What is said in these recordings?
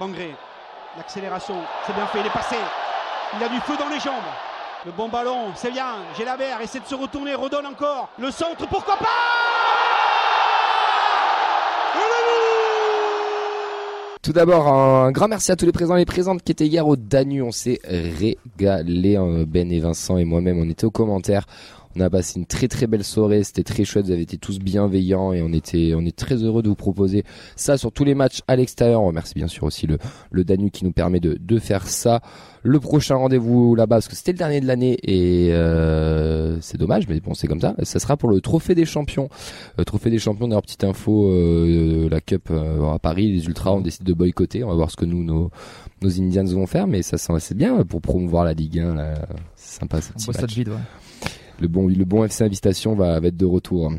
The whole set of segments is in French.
Bangré, l'accélération, c'est bien fait, il est passé. Il a du feu dans les jambes. Le bon ballon, c'est bien. Gélabert essaie de se retourner, redonne encore. Le centre, pourquoi pas? Tout d'abord, un grand merci à tous les présents et les présentes qui étaient hier au Danu. On s'est régalé, hein, Ben et Vincent et moi-même. On était aux commentaires. On a passé une très très belle soirée, c'était très chouette, vous avez été tous bienveillants et on était on est très heureux de vous proposer ça sur tous les matchs à l'extérieur. On remercie bien sûr aussi le le Danu qui nous permet de de faire ça. Le prochain rendez-vous là-bas parce que c'était le dernier de l'année et euh, c'est dommage mais bon c'est comme ça. Ça sera pour le trophée des champions. Le trophée des champions d'ailleurs petite info euh, la cup euh, à Paris, les ultras ont décidé de boycotter. On va voir ce que nous nos nos Indians vont faire mais ça c'est bien pour promouvoir la Ligue 1 là. C'est sympa ce petit match. Vide, ouais le bon, le bon FC Invitation va, va être de retour.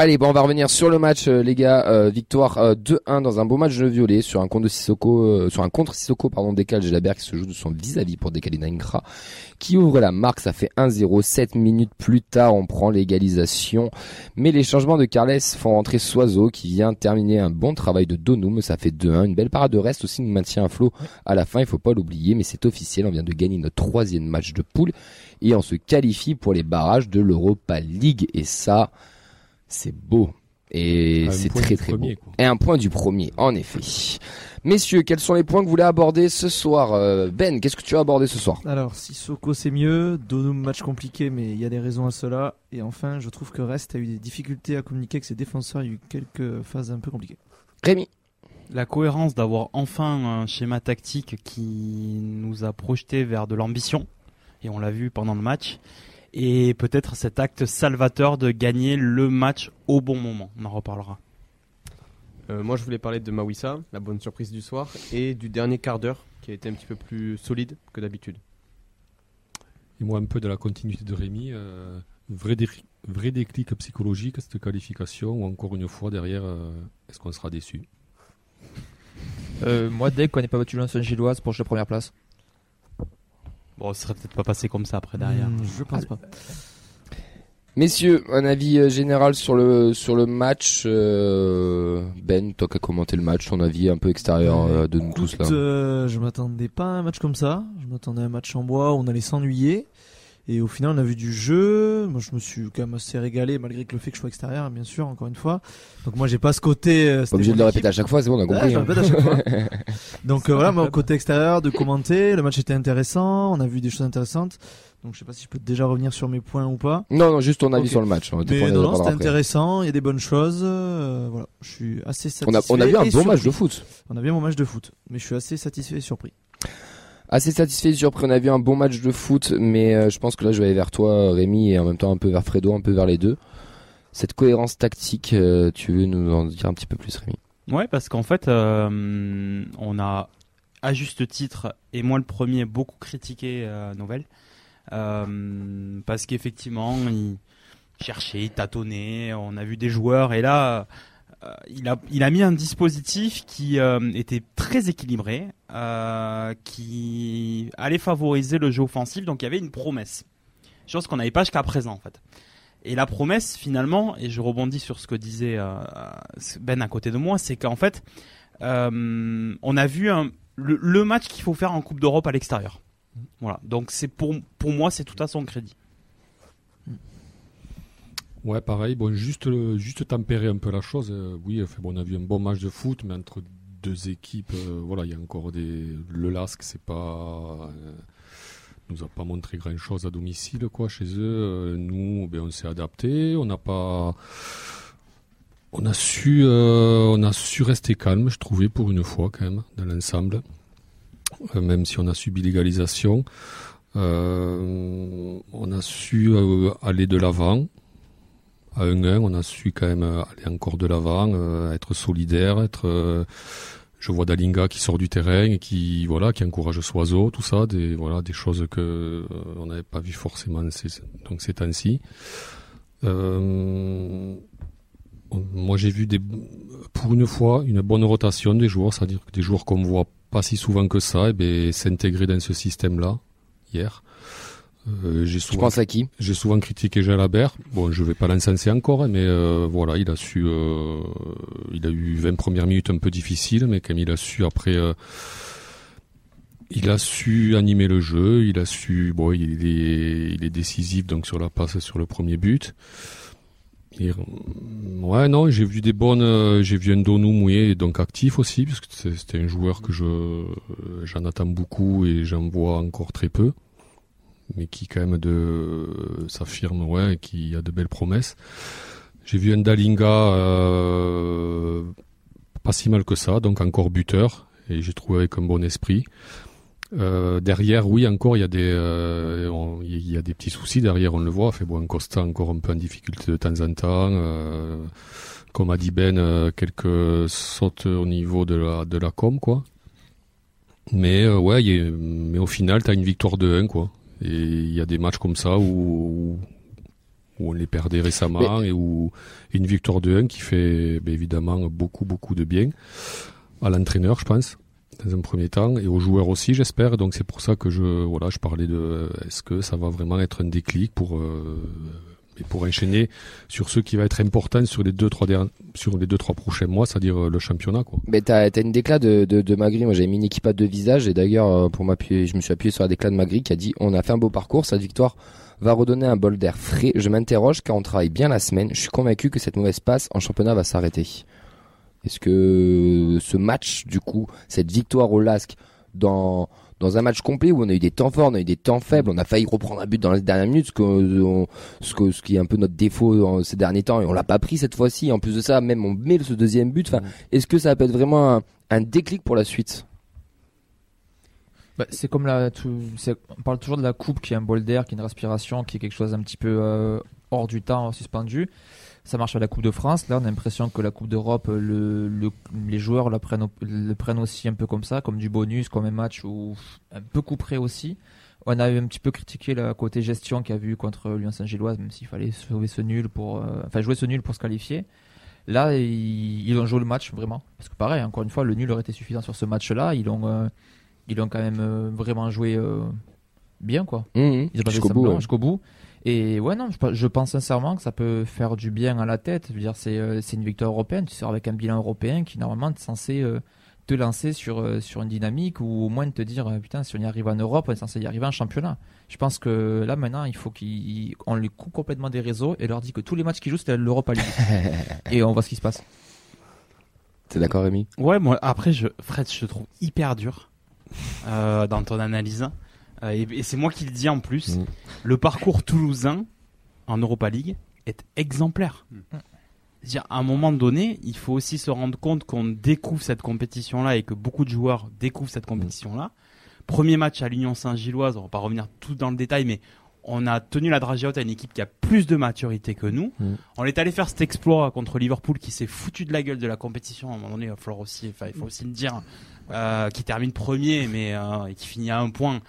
Allez, bon, on va revenir sur le match, euh, les gars. Euh, victoire 2-1 euh, dans un beau match de violet sur un contre de Sissoko, sur un contre Sissoko, pardon, décale Gélabert qui se joue de son vis-à-vis pour décaler Naingra, qui ouvre la marque. Ça fait 1-0. 7 minutes plus tard, on prend l'égalisation. Mais les changements de Carles font rentrer Soiseau qui vient terminer un bon travail de Donum. Ça fait 2-1. Une belle parade de reste aussi nous maintient un flot à la fin. Il faut pas l'oublier, mais c'est officiel. On vient de gagner notre troisième match de poule et on se qualifie pour les barrages de l'Europa League. Et ça, c'est beau. Et c'est très très beau. Et un point du premier, en effet. Messieurs, quels sont les points que vous voulez aborder ce soir euh, Ben, qu'est-ce que tu as abordé ce soir? Alors, Sissoko c'est mieux, Donum match compliqué, mais il y a des raisons à cela. Et enfin, je trouve que Rest a eu des difficultés à communiquer avec ses défenseurs, il y a eu quelques phases un peu compliquées. Rémi? La cohérence d'avoir enfin un schéma tactique qui nous a projeté vers de l'ambition, et on l'a vu pendant le match, et peut-être cet acte salvateur de gagner le match au bon moment. On en reparlera. Euh, moi, je voulais parler de Mawissa, la bonne surprise du soir, et du dernier quart d'heure qui a été un petit peu plus solide que d'habitude. Et moi, un peu de la continuité de Rémi. Euh, vrai, vrai déclic psychologique, cette qualification, ou encore une fois derrière, euh, est-ce qu'on sera déçu? Moi, dès qu'on n'est pas battu l'ancien Gilloise pour la première place. Bon, ce serait peut-être pas passé comme ça après derrière. Hmm, je pense pas. Messieurs, un avis euh, général sur le sur le match. Euh, ben, toi qui as commenté le match, ton avis un peu extérieur euh, de nous tous là. je m'attendais pas à un match comme ça. Je m'attendais à un match en bois où on allait s'ennuyer. Et au final, on a vu du jeu. Moi, je me suis quand même assez régalé, malgré que le fait que je sois extérieur, bien sûr, encore une fois. Donc moi, j'ai pas ce côté. Euh, pas obligé de le répéter à chaque fois, c'est bon, on a compris. Ouais, hein. à chaque fois. Donc euh, voilà, moi, côté extérieur, de commenter, le match était intéressant. On a vu des choses intéressantes. Donc je sais pas si je peux déjà revenir sur mes points ou pas. Non, non, juste ton avis sur le match. Mais non, non c'était intéressant. Il y a des bonnes choses. Euh, voilà, je suis assez satisfait. On a, on a vu un bon match de foot. On a vu un bon match de foot, mais je suis assez satisfait et surpris assez satisfait et surpris. On a vu un bon match de foot, mais euh, je pense que là, je vais aller vers toi, Rémi, et en même temps un peu vers Fredo, un peu vers les deux. Cette cohérence tactique, euh, tu veux nous en dire un petit peu plus, Rémi? Ouais, parce qu'en fait, euh, on a à juste titre, et moi le premier, beaucoup critiqué euh, Nouvelle, parce qu'effectivement, il cherchait, il tâtonnait, on a vu des joueurs, et là, il, a, il a mis un dispositif qui euh, était très équilibré, euh, qui allait favoriser le jeu offensif, donc il y avait une promesse. Chose qu'on n'avait pas jusqu'à présent en fait. Et la promesse finalement, et je rebondis sur ce que disait Ben à côté de moi, c'est qu'en fait, on a vu le, match qu'il faut faire en Coupe d'Europe à l'extérieur. Voilà, donc pour moi c'est tout à son crédit. Ouais, pareil. Bon, juste, juste tempérer un peu la chose. Euh, oui, bon, on a vu un bon match de foot, mais entre deux équipes, euh, voilà, il y a encore des. Le LASK, c'est pas. Euh, nous a pas montré grand chose à domicile, quoi, chez eux. nous, ben, on s'est adapté. On n'a pas. On a su, on a su rester calme, je trouvais, pour une fois, quand même, dans l'ensemble. même si on a subi l'égalisation. on a su aller de l'avant à 1-1, on a su quand même euh, aller encore de l'avant, euh, être solidaire, être euh, je vois Dalinga qui sort du terrain et qui voilà qui encourage Soiseau, tout ça, des voilà des choses que on n'avait pas vu forcément ces, donc temps-ci. moi j'ai vu des pour une fois une bonne rotation des joueurs, c'est-à-dire des joueurs qu'on voit pas si souvent que ça, et eh ben s'intégrer dans ce système-là hier. Euh, à qui? J'ai souvent critiqué Jalabert. Bon, je vais pas l'encenser encore, hein, mais euh, voilà, il a su, euh, il a eu 20 premières minutes un peu difficiles, mais comme il a su après, il a su animer le jeu, il a su, bon, il est, il est décisif donc sur la passe et sur le premier but. Et, ouais, non, j'ai vu des bonnes, euh, j'ai vu un Donou mouillé, donc actif aussi, parce que c'était un joueur que je, j'en attends beaucoup et j'en vois encore très peu mais qui quand même de s'affirme ouais et qui a de belles promesses. J'ai vu un Dalinga euh, pas si mal que ça, donc encore buteur et j'ai trouvé avec un bon esprit. Euh, derrière, oui, encore il y a des euh, il y a des petits soucis derrière, on le voit. Fait bon, Costa encore un peu en difficulté de temps en temps. comme a dit Ben, quelques sautes au niveau de la de com quoi. Mais ouais, mais au final, t'as une victoire de 1 quoi. Et il y a des matchs comme ça où, où on les perdait récemment et où une victoire de 1 qui fait ben, évidemment beaucoup beaucoup de bien à l'entraîneur, je pense, dans un premier temps, et aux joueurs aussi, j'espère. Donc c'est pour ça que je voilà, je parlais de est-ce que ça va vraiment être un déclic pour euh, et pour enchaîner sur ce qui va être important sur les deux trois sur les deux trois prochains mois, c'est-à-dire euh, le championnat quoi. Mais t'as as une déclat de, de, de Magri. Moi, j'avais mis une équipe à deux visages. Et d'ailleurs, euh, pour m'appuyer, je me suis appuyé sur la déclat de Magri qui a dit On a fait un beau parcours. Cette victoire va redonner un bol d'air frais. Je m'interroge car on travaille bien la semaine. Je suis convaincu que cette mauvaise passe en championnat va s'arrêter. Est-ce que ce match, du coup, cette victoire au LASK dans dans un match complet où on a eu des temps forts, on a eu des temps faibles, on a failli reprendre un but dans les dernières minutes, ce, que, on- ce, que, ce qui est un peu notre défaut en ces derniers temps, et on l'a pas pris cette fois-ci. En plus de ça, même on met ce deuxième but. Enfin, est-ce que ça peut être vraiment un, un déclic pour la suite? Bah, c'est comme la, tout- c'est- on parle toujours de la coupe qui est un bol d'air, qui est une respiration, qui est quelque chose un petit peu euh, hors du temps, suspendu. Ça marche à la Coupe de France. Là, on a l'impression que la Coupe d'Europe, le, le- les joueurs la prennent, au- le prennent aussi un peu comme ça, comme du bonus, comme un match un peu couperé aussi. On a un petit peu critiqué la côté gestion qu'il y a vu contre Lyon Saint-Gilloise, même s'il fallait sauver ce nul pour, euh, enfin jouer ce nul pour se qualifier. Là, ils, ils ont joué le match vraiment, parce que pareil, encore une fois, le nul aurait été suffisant sur ce match-là. Ils ont, euh, ils ont quand même euh, vraiment joué euh, bien, quoi. Mmh, Ils ont pas Jusqu'au bout. semblant ouais. jusqu'au bout. Et ouais, non, je, pe- je pense sincèrement que ça peut faire du bien à la tête. Je veux dire, c'est euh, une victoire européenne. Tu sors avec un bilan européen qui, normalement, est censé euh, te lancer sur, euh, sur une dynamique ou au moins te dire, euh, putain, si on y arrive en Europe, on est censé y arriver en championnat. Je pense que là, maintenant, il faut qu'on les coupe complètement des réseaux et leur dit que tous les matchs qu'ils jouent, c'est l'Europa League. et on voit ce qui se passe. T'es d'accord, Rémi? Ouais, moi, après, je, Fred, je te trouve hyper dur euh, dans ton analyse. Euh, et et c'est moi qui le dis en plus. Mm. Le parcours toulousain en Europa League est exemplaire. C'est-à-dire, à un moment donné, il faut aussi se rendre compte qu'on découvre cette compétition-là et que beaucoup de joueurs découvrent cette compétition-là. Premier match à l'Union Saint-Gilloise, on va pas revenir tout dans le détail, mais on a tenu la dragée haute à une équipe qui a plus de maturité que nous. Mm. On est allé faire cet exploit contre Liverpool qui s'est foutu de la gueule de la compétition. À un moment donné, il va falloir aussi, il faut aussi le dire, euh, qui termine premier, mais euh, et qui finit à un point.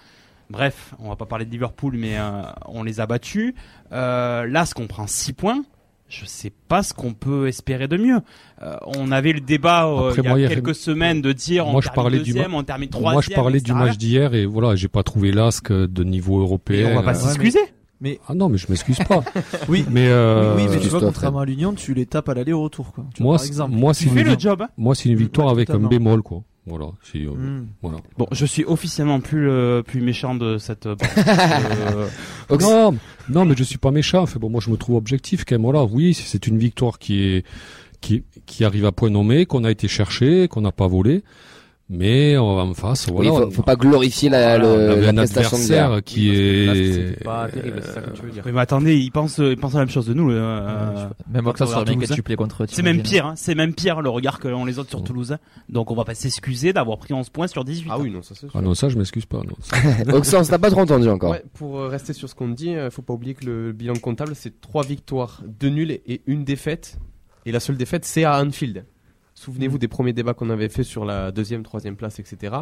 Bref, on va pas parler de Liverpool, mais euh, on les a battus. Euh, là, ce qu'on prend 6 points, je sais pas ce qu'on peut espérer de mieux. Euh, on avait le débat euh, Après, il y a moi, il y a- quelques semaines de dire Moi, on je termine parlais du deuxième, ma- on termine troisième. Moi, je parlais du match d'hier et voilà, j'ai pas trouvé l'asque de niveau Et européen. on va pas Euh, s'excuser. Ah non, mais je m'excuse pas. Oui, mais euh, oui, mais tu vois, contrairement à l'Union, tu les tapes à l'aller-retour, quoi. Tu vois, moi, par c'est- exemple. moi, Tu c'est fais une, le vic- job. hein. moi, c'est une victoire Ouais, avec un bémol, quoi. Voilà. c'est, euh, Hmm. voilà. Bon, je suis officiellement plus le plus méchant de cette. euh, euh, Non, non, mais je suis pas méchant. Enfin, bon, moi, je me trouve objectif quand même. Voilà, oui, c'est- c'est une victoire qui est qui qui arrive à point nommé, qu'on a été chercher, qu'on n'a pas volé, mais euh, en face, Oui, voilà. faut, on- faut pas glorifier la, voilà, on le- avait la un prestation de adversaire qui Oui, parce que là, est c'est pas terrible, c'est ça que tu veux dire. Oui, mais attendez, ils pensent, ils pensent la même chose de nous. euh, Ouais, je sais pas. Même moi que ça contre soit bien contre C'est même pire, hein, c'est même pire le regard que ont les autres sur Toulouse. Donc on va pas s'excuser d'avoir pris 11 points sur 18. Ah oui, non, ça c'est sûr. Ah non, ça, je m'excuse pas. Non. Ça- Oxens, t'as pas trop entendu encore. Ouais, pour euh, rester sur ce qu'on dit, euh, faut pas oublier que le bilan comptable c'est trois victoires, deux nuls et une défaite. Et la seule défaite c'est à Anfield. Souvenez-vous des premiers débats qu'on avait fait sur la deuxième, troisième place, etc.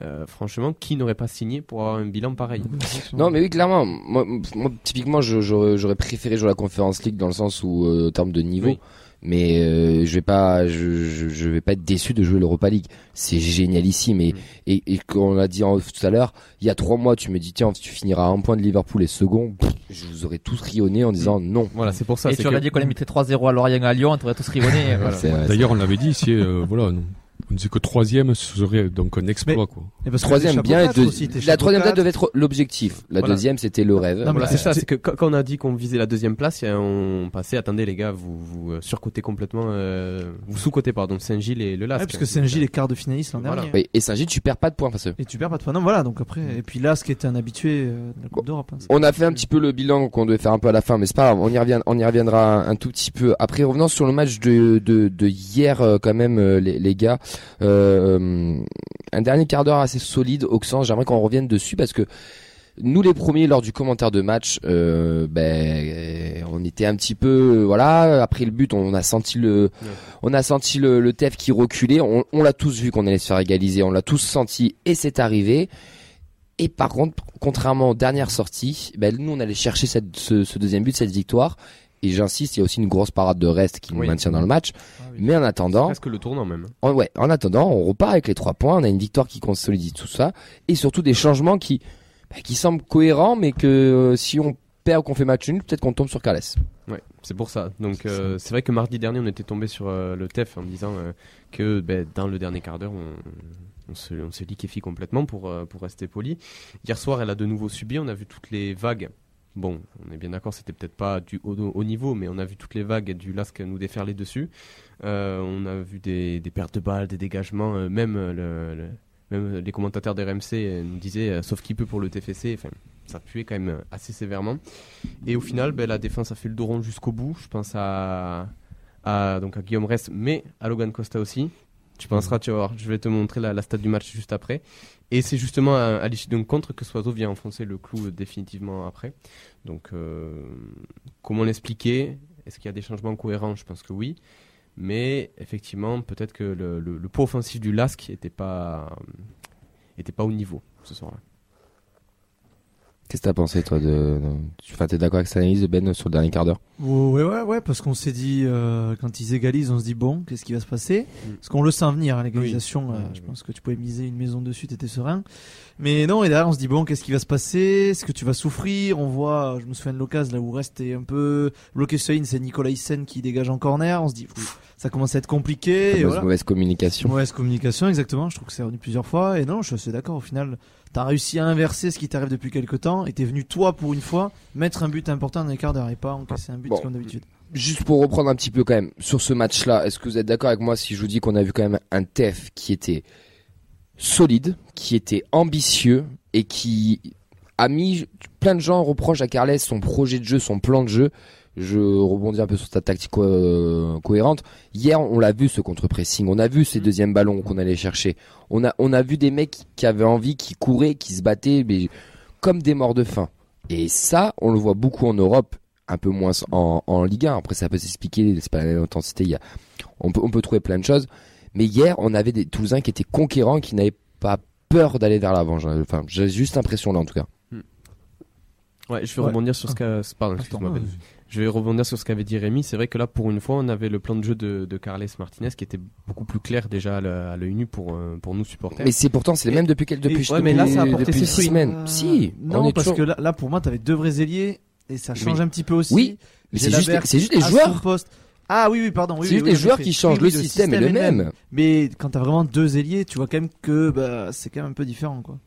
Euh, franchement, qui n'aurait pas signé pour avoir un bilan pareil? Non, mais oui, clairement. Moi, moi, typiquement, j'aurais j'aurais préféré jouer la Conférence League dans le sens où, euh, en termes de niveau. Oui. Mais euh, je vais pas, je, je, je vais pas être déçu de jouer l'Europa League. C'est génialissime et, Mm. et, et comme on l'a dit en- tout à l'heure, il y a trois mois, tu me dis tiens, tu finiras à un point de Liverpool et second, pff, je vous aurais tous rionné en disant non. Voilà, c'est pour ça. Et c'est tu aurais que- dit qu'on a mis 3-0 à Lorient et à Lyon, on t'aurait tous voilà. C'est vrai, D'ailleurs, on l'avait dit, si, euh, voilà, nous, on disait que troisième ce serait donc un exploit, quoi. Et parce que Troisième bien, deux- aussi, la troisième date devait être l'objectif. La Voilà. deuxième c'était le rêve. Non, mais Voilà, c'est- ça, c'est- que quand on a dit qu'on visait la deuxième place, on passait, attendez les gars, vous, vous euh, surcotez complètement, euh, vous sous-cotez pardon, Saint-Gilles et le LASK. Ouais, parce que Saint-Gilles est quart de finaliste l'an Voilà. dernier. Oui, et Saint-Gilles, tu perds pas de points face à eux. Et tu perds pas de points. Non, voilà, donc après. Et puis là, ce qui était un habitué euh, de la Coupe d'Europe. hein, On a fait un petit peu le bilan qu'on devait faire un peu à la fin, mais c'est pas grave, on y revient, on y reviendra un, un tout petit peu. Après, revenons sur le match de, de, de hier, euh, quand même, les, les gars. Euh, un dernier quart d'heure assez solide, Auxence. J'aimerais qu'on revienne dessus parce que nous, les premiers, lors du commentaire de match, euh, ben, on était un petit peu, euh, voilà. Après le but, on a senti le, on a senti le, le TEF qui reculait. On, on l'a tous vu qu'on allait se faire égaliser. On l'a tous senti et c'est arrivé. Et par contre, contrairement aux dernières sorties, ben, nous on allait chercher cette, ce, ce deuxième but, cette victoire. Et j'insiste, il y a aussi une grosse parade de reste qui nous Oui. maintient dans le match. Ah oui. Mais en attendant, presque le tournant même. en, ouais, en attendant, on repart avec les trois points. On a une victoire qui consolide tout ça, et surtout des changements qui, bah, qui semblent cohérents, mais que euh, si on perd ou qu'on fait match nul, peut-être qu'on tombe sur Carles. Ouais, c'est pour ça. Donc euh, c'est vrai que mardi dernier, on était tombé sur euh, le TEF en disant que ben, dans le dernier quart d'heure, on, on se, on se liquéfie complètement pour, pour rester poli. Hier soir, elle a de nouveau subi. On a vu toutes les vagues. Bon, on est bien d'accord, c'était peut-être pas du haut, haut niveau, mais on a vu toutes les vagues du LASK nous déferler dessus. Euh, on a vu des, pertes de balles, des dégagements, euh, même, euh, les commentateurs des RMC euh, nous disaient, sauf qui peut pour le TFC, ça puait quand même assez sévèrement. Et au final, ben, la défense a fait le dos rond jusqu'au bout. Je pense à, à, donc à Guillaume Rest, mais à Logan Costa aussi. Tu penseras, tu vas voir, je vais te montrer la, la du match juste après. Et c'est justement à, l'issue d'un contre que Soiseau vient enfoncer le clou euh, définitivement après. Donc, euh, comment l'expliquer? Est-ce qu'il y a des changements cohérents? Je pense que oui. Mais effectivement, peut-être que le, le, poids offensif du LASK était pas, euh, était pas au niveau ce soir-là. Qu'est-ce que t'as pensé, toi, de. Enfin, t'es d'accord avec cette analyse de Ben sur le dernier quart d'heure? Ouais, ouais, ouais, parce qu'on s'est dit, euh, quand ils égalisent, on se dit, bon, qu'est-ce qui va se passer? Mm. Parce qu'on le sent venir, hein, l'égalisation, Oui. euh, Ouais, je ouais. pense que tu pouvais miser une maison dessus, t'étais serein. Mais non, et derrière, on se dit, bon, qu'est-ce qui va se passer? Est-ce que tu vas souffrir? On voit, je me souviens de l'occasion, là où reste est un peu bloqué sur une, c'est Nicolas Hyssen qui dégage en corner, on se dit, pff, ça commence à être compliqué, Mauvaise, voilà. mauvaise communication. Mauvaise communication, exactement. Je trouve que c'est revenu plusieurs fois. Et non, je suis assez d'accord. Au final, t'as réussi à inverser ce qui t'arrive depuis quelques temps. Et t'es venu, toi, pour une fois, mettre un but important dans les quarts d'heure et pas encaisser un but Bon. comme d'habitude. Juste pour reprendre un petit peu quand même sur ce match-là, est-ce que vous êtes d'accord avec moi si je vous dis qu'on a vu quand même un TEF qui était solide, qui était ambitieux et qui a mis plein de gens reprochent à Carles son projet de jeu, son plan de jeu. Je rebondis un peu sur ta tactique co- euh, cohérente. Hier, on l'a vu ce contre-pressing, on a vu ces deuxièmes ballons qu'on allait chercher. On a on a vu des mecs qui avaient envie, qui couraient, qui se battaient, mais comme des morts de faim. Et ça, on le voit beaucoup en Europe, un peu moins en, en Ligue 1. Après, ça peut s'expliquer, c'est pas la même intensité. Il y a, on peut, on peut trouver plein de choses. Mais hier, on avait des Toulousains qui étaient conquérants, qui n'avaient pas peur d'aller vers l'avant. J'ai- Enfin, j'ai juste l'impression là, en tout cas. Ouais, je vais Ouais. rebondir sur ce qu'a. Pardon, excuse-moi. Je vais rebondir sur ce qu'avait dit Rémi. C'est vrai que là, pour une fois, on avait le plan de jeu de, de Carles Martinez qui était beaucoup plus clair déjà à l'œ- à l'œil nu pour, euh, pour nous supporters. Mais c'est pourtant, c'est les mêmes depuis quelques depuis, ouais, mais là, ça a depuis- porté depuis ses six fruits. semaines. Euh, Si, on non, est parce toujours- que là, là, pour moi, t'avais deux vrais ailiers et ça change Oui. un petit peu aussi. Oui, mais c'est juste, juste les joueurs. poste. Ah oui, oui, pardon. Oui, C'est oui, juste oui, les joueurs qui changent. Oui, le système est le même. Mais quand t'as vraiment deux ailiers, tu vois quand même que bah, c'est quand même un peu différent, quoi.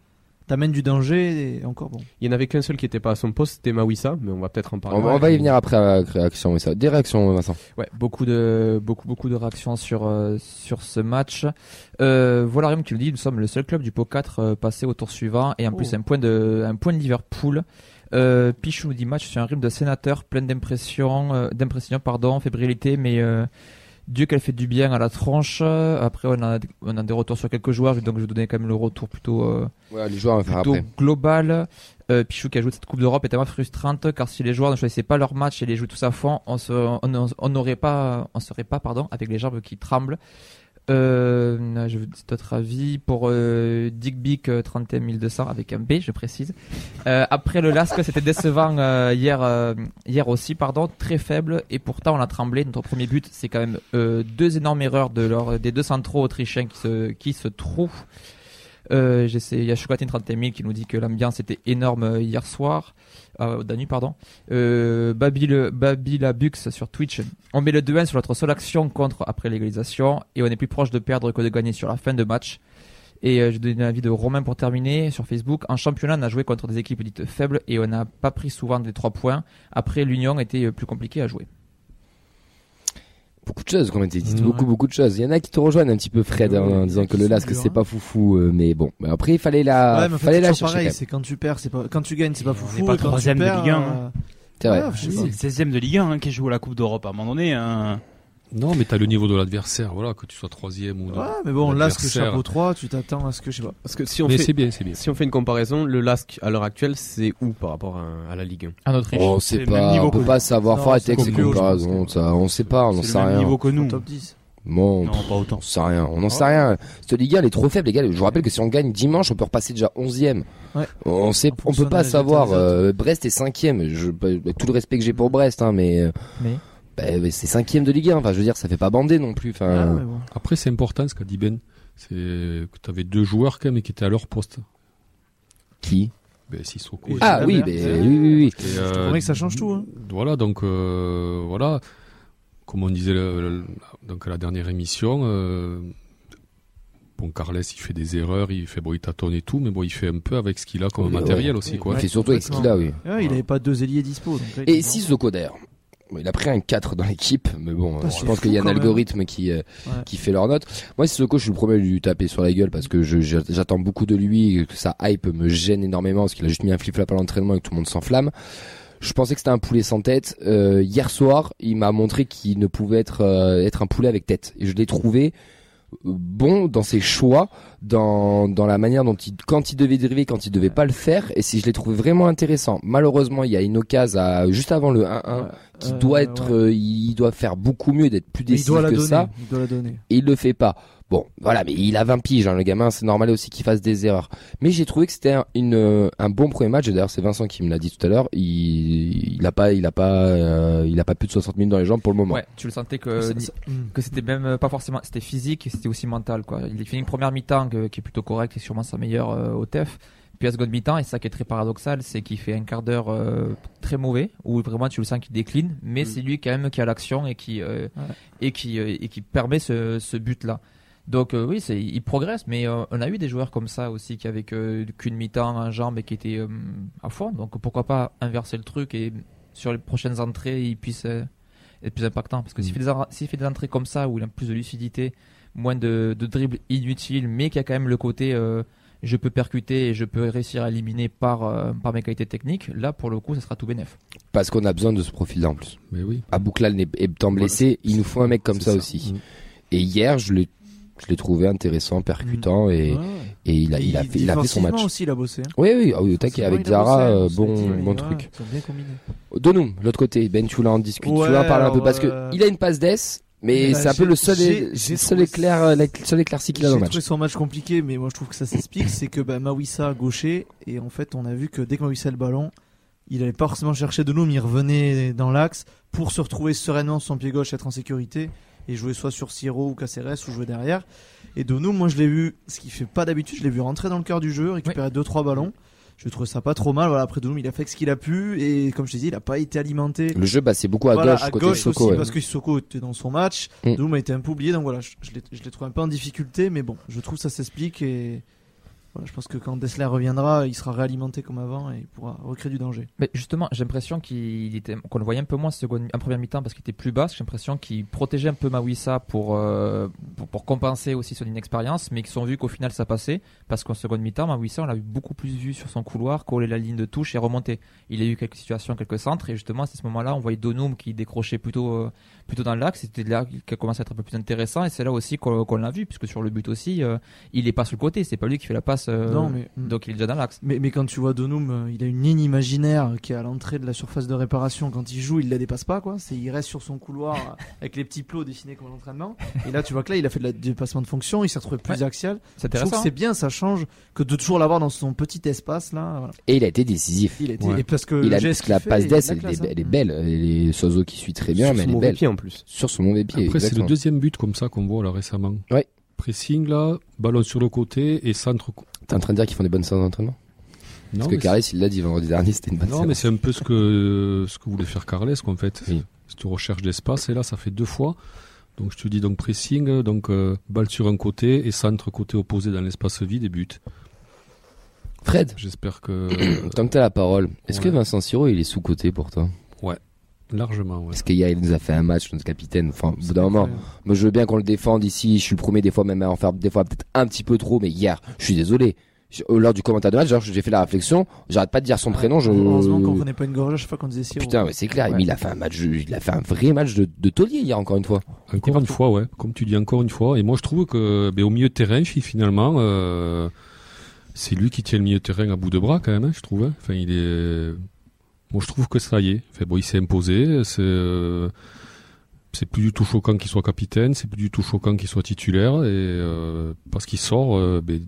T'amènes du danger et encore bon. Il y en avait qu'un seul qui n'était pas à son poste, c'était Mawissa, mais on va peut-être en parler. On va, on va y venir après à la réaction, mais ça. Des réactions, Vincent. Ouais, beaucoup de beaucoup beaucoup de réactions sur euh, sur ce match. Euh, voilà Rime qui le dit, nous sommes le seul club du pot 4 euh, passé au tour suivant et en plus Oh. un point de un point de Liverpool. Euh, Pichou nous dit match sur un rythme de sénateur, plein d'impression, euh, d'impression pardon, fébrilité, mais euh, Dieu qu'elle fait du bien à la tronche. Après on a on a des retours sur quelques joueurs, donc je vais donner quand même le retour plutôt euh, Ouais, les joueurs, plutôt après. global. Euh, Pichou qui a joué cette Coupe d'Europe est tellement frustrante car si les joueurs ne choisissaient pas leur match et les jouaient tous à fond, on se, on, on- on n'aurait pas, on serait pas, pardon, avec les jambes qui tremblent. Euh, je veux d'autres avis pour euh, Digby 31200 avec un B, je précise. Euh, après le LASK, c'était décevant euh, hier, euh, hier aussi, pardon, très faible et pourtant on a tremblé. Notre premier but, c'est quand même euh, deux énormes erreurs de leur, des deux centraux autrichiens qui se, qui se trouvent. Euh, il y a Chocolatine 31 000 qui nous dit que l'ambiance était énorme euh, hier soir, euh, Danu pardon. Euh, Babil, Babilabux sur Twitch. On met le 2-1 sur notre seule action contre après l'égalisation et on est plus proche de perdre que de gagner sur la fin de match. Et euh, je donne l'avis de Romain pour terminer sur Facebook. En championnat, on a joué contre des équipes dites faibles et on n'a pas pris souvent des 3 points. Après, l'Union était euh, plus compliqué à jouer. Beaucoup de choses, comme été dit, Ouais. beaucoup, beaucoup de choses. Il y en a qui te rejoignent un petit peu, Fred, Ouais, en, disant que le LASK, c'est hein. pas foufou, euh, mais bon. Mais après, il fallait la, ouais, mais en fait, fallait c'est la chercher. pareil. quand même. C'est quand tu perds, c'est pas quand tu gagnes, c'est pas foufou. pas quand troisième de Ligue un, euh, C'est vrai. le 16ème de Ligue 1 hein, qui joue à la Coupe d'Europe à un moment donné. hein. Non, mais t'as le niveau de l'adversaire, voilà, que tu sois troisième ou non. Ouais, mais bon, L'adversaire. chapeau 3, tu t'attends à ce que je sais pas. Parce que si on Mais fait, c'est bien, c'est bien. si on fait une comparaison, le LASK à l'heure actuelle, c'est où par rapport à, à la Ligue 1 En Autriche. On C'est pas, niveau on peut pas savoir, arrêter avec c'est ces comparaisons, ça, on sait pas, on n'en C'est sait rien. niveau que nous. top 10. Bon, Non, pff, pas autant. on sait rien, on n'en sait rien. Cette Ligue 1, elle est trop faible, les gars. Je vous rappelle que si on gagne dimanche, on peut repasser déjà 11ème. Ouais. On sait, on peut pas savoir, euh, Brest est 5ème. Je, avec tout le respect que j'ai pour Brest, hein, mais, euh, Mais bah, c'est 5ème de Ligue 1. Enfin, je veux dire, ça fait pas bander non plus. Enfin, Ah, bon. Après, c'est important ce qu'a dit Ben. C'est que t'avais deux joueurs quand même qui étaient à leur poste. qui? Ben, Sissoko. Et Ah, oui, mais, oui, oui, oui. Je euh, comprends que ça change tout. Hein. Voilà, donc euh, voilà, comme on disait le- le- donc à la dernière émission, euh, bon Carles il fait des erreurs, il fait bon, il tâtonne et tout, mais bon il fait un peu avec ce qu'il a comme Oui, matériel ouais. aussi Oui, quoi. Il fait surtout avec ce qu'il a, oui. Ouais, il avait pas deux ailiers dispo. donc là, Et Sissoko d'ailleurs. Il a pris un 4 dans l'équipe, mais bon, Putain, euh, je pense qu'il y a un même. algorithme qui, euh, Ouais. qui fait leur note. Moi, Sissoko, je suis le premier à lui taper sur la gueule parce que j'attends beaucoup de lui, que sa hype me gêne énormément parce qu'il a juste mis un flip-flop à l'entraînement et que tout le monde s'enflamme. Je pensais que c'était un poulet sans tête. Euh, hier soir, il m'a montré qu'il ne pouvait être, euh, être un poulet avec tête. Et je l'ai trouvé bon dans ses choix, dans, dans la manière dont il, quand il devait dériver, quand il devait pas le faire. Et si je l'ai trouvé vraiment intéressant. Malheureusement, il y a une occasion à, juste avant le 1-1 Ouais. qui Euh, doit être, ouais. euh, il doit faire beaucoup mieux, d'être plus décisif que donner. ça, Il doit la donner. et il le fait pas. Bon, voilà, mais il a 20 piges, hein, le gamin, c'est normal aussi qu'il fasse des erreurs. Mais j'ai trouvé que c'était un, une, euh, un bon premier match, et d'ailleurs c'est Vincent qui me l'a dit tout à l'heure, il, il a pas, il a pas, euh, il a pas plus de 60 minutes dans les jambes pour le moment. Ouais, tu le sentais que hmm. que c'était même pas forcément c'était physique et c'était aussi mental quoi il a fini une première mi-temps qui est plutôt correcte et sûrement sa meilleure euh, au TEF puis à seconde mi-temps et ça qui est très paradoxal c'est qu'il fait un quart d'heure euh, très mauvais où vraiment tu le sens qu'il décline mais Mm. c'est lui quand même qui a l'action et qui euh, Ouais. et qui euh, et qui permet ce, ce but là donc euh, oui c'est il progresse mais euh, on a eu des joueurs comme ça aussi qui avaient qu'une mi-temps en jambes et qui étaient euh, à fond donc pourquoi pas inverser le truc et sur les prochaines entrées il puisse euh, être plus impactant parce que s'il fait, des en- s'il fait des entrées comme ça où il a plus de lucidité moins de, de dribbles inutiles mais qui a quand même le côté euh, je peux percuter et je peux réussir à éliminer par, euh, par mes qualités techniques là pour le coup ça sera tout bénef Parce qu'on a besoin de ce profil-là en plus. Mais oui. Abouklal n'est- étant blessé, il nous faut un mec comme ça, aussi. Mm. Et hier, je l'ai, je l'ai trouvé intéressant, percutant, et, Ouais, ouais. et il a, il a fait, il a fait son match. aussi, il a bossé. hein. Oui, oui, au taquet, avec bossé, Zara, euh, bon, dit, bon ouais, truc. Combiné. Donum, l'autre côté, Ben, tu en discuter, tu voulais en parler un peu parce que il a une passe d'ess, mais Bah, c'est un peu j'ai- le seul, j'ai- j'ai seul éclair, euh, éclaircie qu'il a dans J'ai le match. trouvé son match compliqué, mais moi je trouve que ça s'explique. c'est que bah, Mawissa a gaucher, et en fait, on a vu que dès que Mawissa a le ballon, il allait pas forcément chercher de nous, mais il revenait dans l'axe pour se retrouver sereinement sur son pied gauche, être en sécurité, et jouer soit sur Siro ou Caceres ou jouer derrière. Et Donou, moi je l'ai vu, ce qu'il fait pas d'habitude, je l'ai vu rentrer dans le cœur du jeu, récupérer 2-3 ballons. Je trouvais ça pas trop mal. Voilà, après Donou, il a fait ce qu'il a pu, et comme je t'ai dit, il a pas été alimenté. Le jeu, bah, c'est beaucoup à Voilà, gauche, à côté gauche Soko. aussi, ouais. parce que Sissoko était dans son match. Mm. A été un peu oublié, donc voilà, je, je l'ai- je l'ai trouvé un peu en difficulté, mais bon, je trouve ça s'explique et je pense que quand Dessler reviendra, il sera réalimenté comme avant et il pourra recréer du danger. Mais justement, j'ai l'impression qu'il était, qu'on le voyait un peu moins en, première mi-temps parce qu'il était plus bas. J'ai l'impression qu'il protégeait un peu Mawissa pour, euh, pour, compenser aussi son inexpérience, mais qu'ils ont vu qu'au final ça passait parce qu'en seconde mi-temps, Mawissa, on l'a beaucoup plus vu sur son couloir, coller la ligne de touche et remonter. Il a eu quelques situations, quelques centres et justement à ce moment-là, on voyait Donum qui décrochait plutôt, euh, plutôt dans. C'était là qu'il a commencé à être un peu plus intéressant et c'est là aussi qu'on qu'on l'a vu puisque sur le but aussi, euh, il est pas sur le côté. C'est pas lui qui fait la passe l'axe. euh, Non, mais- Donc il est déjà dans l'axe. Mais, mais quand tu vois Donum, euh, il a une ligne imaginaire qui est à l'entrée de la surface de réparation. Quand il joue, il la dépasse pas, quoi. C'est, il reste sur son couloir euh, avec les petits plots dessinés comme à l'entraînement. Et là, tu vois que là, il a fait de la dépassement de fonction, il s'est retrouvé plus Ouais. axial. C'est Je trouve que intéressant. c'est bien, ça change que de toujours l'avoir dans son petit espace, là. Voilà. Et il a été décisif. Il a été, Ouais. et parce que Il a, la passe d'Est, elle, de la est- classe, elle est hein. belle. Sozo qui suit très bien, Sur mais son elle est mauvais belle. pied en plus. Sur son mauvais pied. Après, c'est le deuxième but comme ça qu'on voit là récemment. Ouais. Pressing là, ballon sur le côté et centre. T'es en train de dire qu'ils font des bonnes séances d'entraînement? Non, Parce que Carles, il l'a dit vendredi dernier, c'était une bonne non, mais c'est un peu ce que ce que voulait faire Carles, qu'en fait. Oui. Si tu recherches l'espace, et là, ça fait deux fois. Donc, je te dis donc pressing, donc euh, balle sur un côté et centre côté opposé dans l'espace vide et but. Fred, J'espère que tant que t'as la parole, est-ce que. Vincent Siro, il est sous-côté pour toi? Largement, ouais. Parce qu'hier, il nous a fait un match, notre capitaine. Enfin, au bout d'un moment, moi, je veux bien qu'on le défende ici. Je suis le premier, des fois, même à en faire des fois peut-être un petit peu trop, mais hier, je suis désolé. Je- Lors du commentaire de match, genre, j'ai fait la réflexion. J'arrête pas de dire son prénom. Je... Heureusement qu'on prenait pas une gorge à chaque fois qu'on disait Siro. Putain, ouais, c'est clair. Ouais. Mais il a fait un match, il a fait un vrai match de, de taulier hier, encore une fois. Encore une fois, ouais. Comme tu dis, encore une fois. Et moi, je trouve que, ben, au milieu de terrain, fi- finalement, euh, c'est lui qui tient le milieu de terrain à bout de bras, quand même, hein, je trouve. hein. Enfin, il est. Moi, je trouve que ça y est. Enfin, bon, il s'est imposé. C'est. euh, C'est plus du tout choquant qu'il soit capitaine, c'est plus du tout choquant qu'il soit titulaire, et euh, parce qu'il sort euh, ben,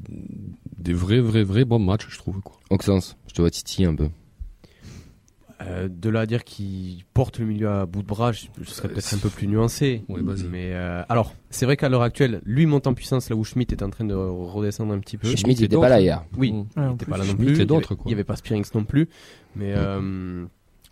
des vrais, vrais, vrais bons matchs, je trouve. Quoi. Oxens, je te vois titiller un peu. Euh, de là à dire qu'il porte le milieu à bout de bras, je, je serais peut-être un peu plus nuancé. Ouais, vas-y. mais euh, alors, c'est vrai qu'à l'heure actuelle, lui monte en puissance là où Schmidt est en train de redescendre un petit peu. Schmidt, il et était pas là hier. Oui. Ouais, il en était plus. pas là non Schmitt plus. Il y avait- d'autres, quoi. Il y avait pas Spearings non plus. Mais euh,